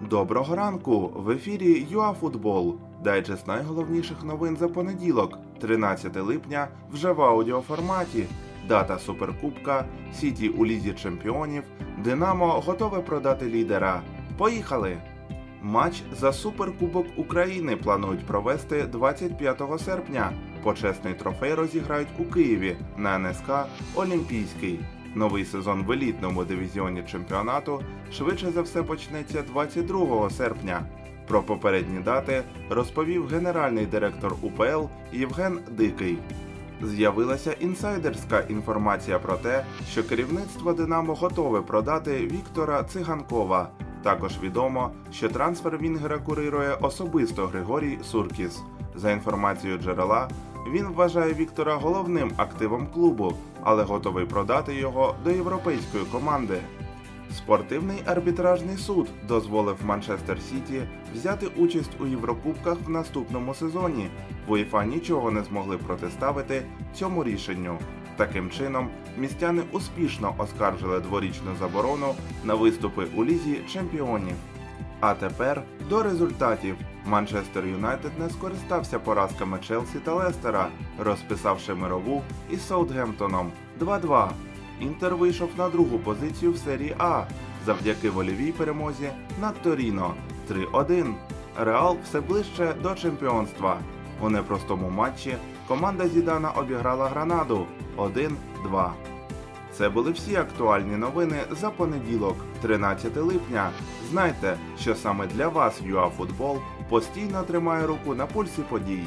Доброго ранку! В ефірі ЮАФутбол. Дайджест найголовніших новин за понеділок, 13 липня, вже в аудіоформаті. Дата Суперкубка, Сіті у Лізі Чемпіонів, Динамо готове продати лідера. Поїхали! Матч за Суперкубок України планують провести 25 серпня. Почесний трофей розіграють у Києві на НСК Олімпійський. Новий сезон в елітному дивізіоні чемпіонату швидше за все почнеться 22 серпня. Про попередні дати розповів генеральний директор УПЛ Євген Дикий. З'явилася інсайдерська інформація про те, що керівництво Динамо готове продати Віктора Циганкова. Також відомо, що трансфер Вінгера курирує особисто Григорій Суркіс. За інформацією джерела, він вважає Віктора головним активом клубу, але готовий продати його до європейської команди. Спортивний арбітражний суд дозволив Манчестер Сіті взяти участь у Єврокубках в наступному сезоні. В УЄФА нічого не змогли протиставити цьому рішенню. Таким чином, містяни успішно оскаржили дворічну заборону на виступи у лізі чемпіонів. А тепер до результатів. Манчестер Юнайтед не скористався поразками Челсі та Лестера, розписавши мирову із Саутгемптоном 2-2. Інтер вийшов на другу позицію в серії А завдяки вольовій перемозі над Торіно 3-1. Реал все ближче до чемпіонства. У непростому матчі команда Зідана обіграла Гранаду 1-2. Це були всі актуальні новини за понеділок, 13 липня. Знайте, що саме для вас ЮАФутбол постійно тримає руку на пульсі подій.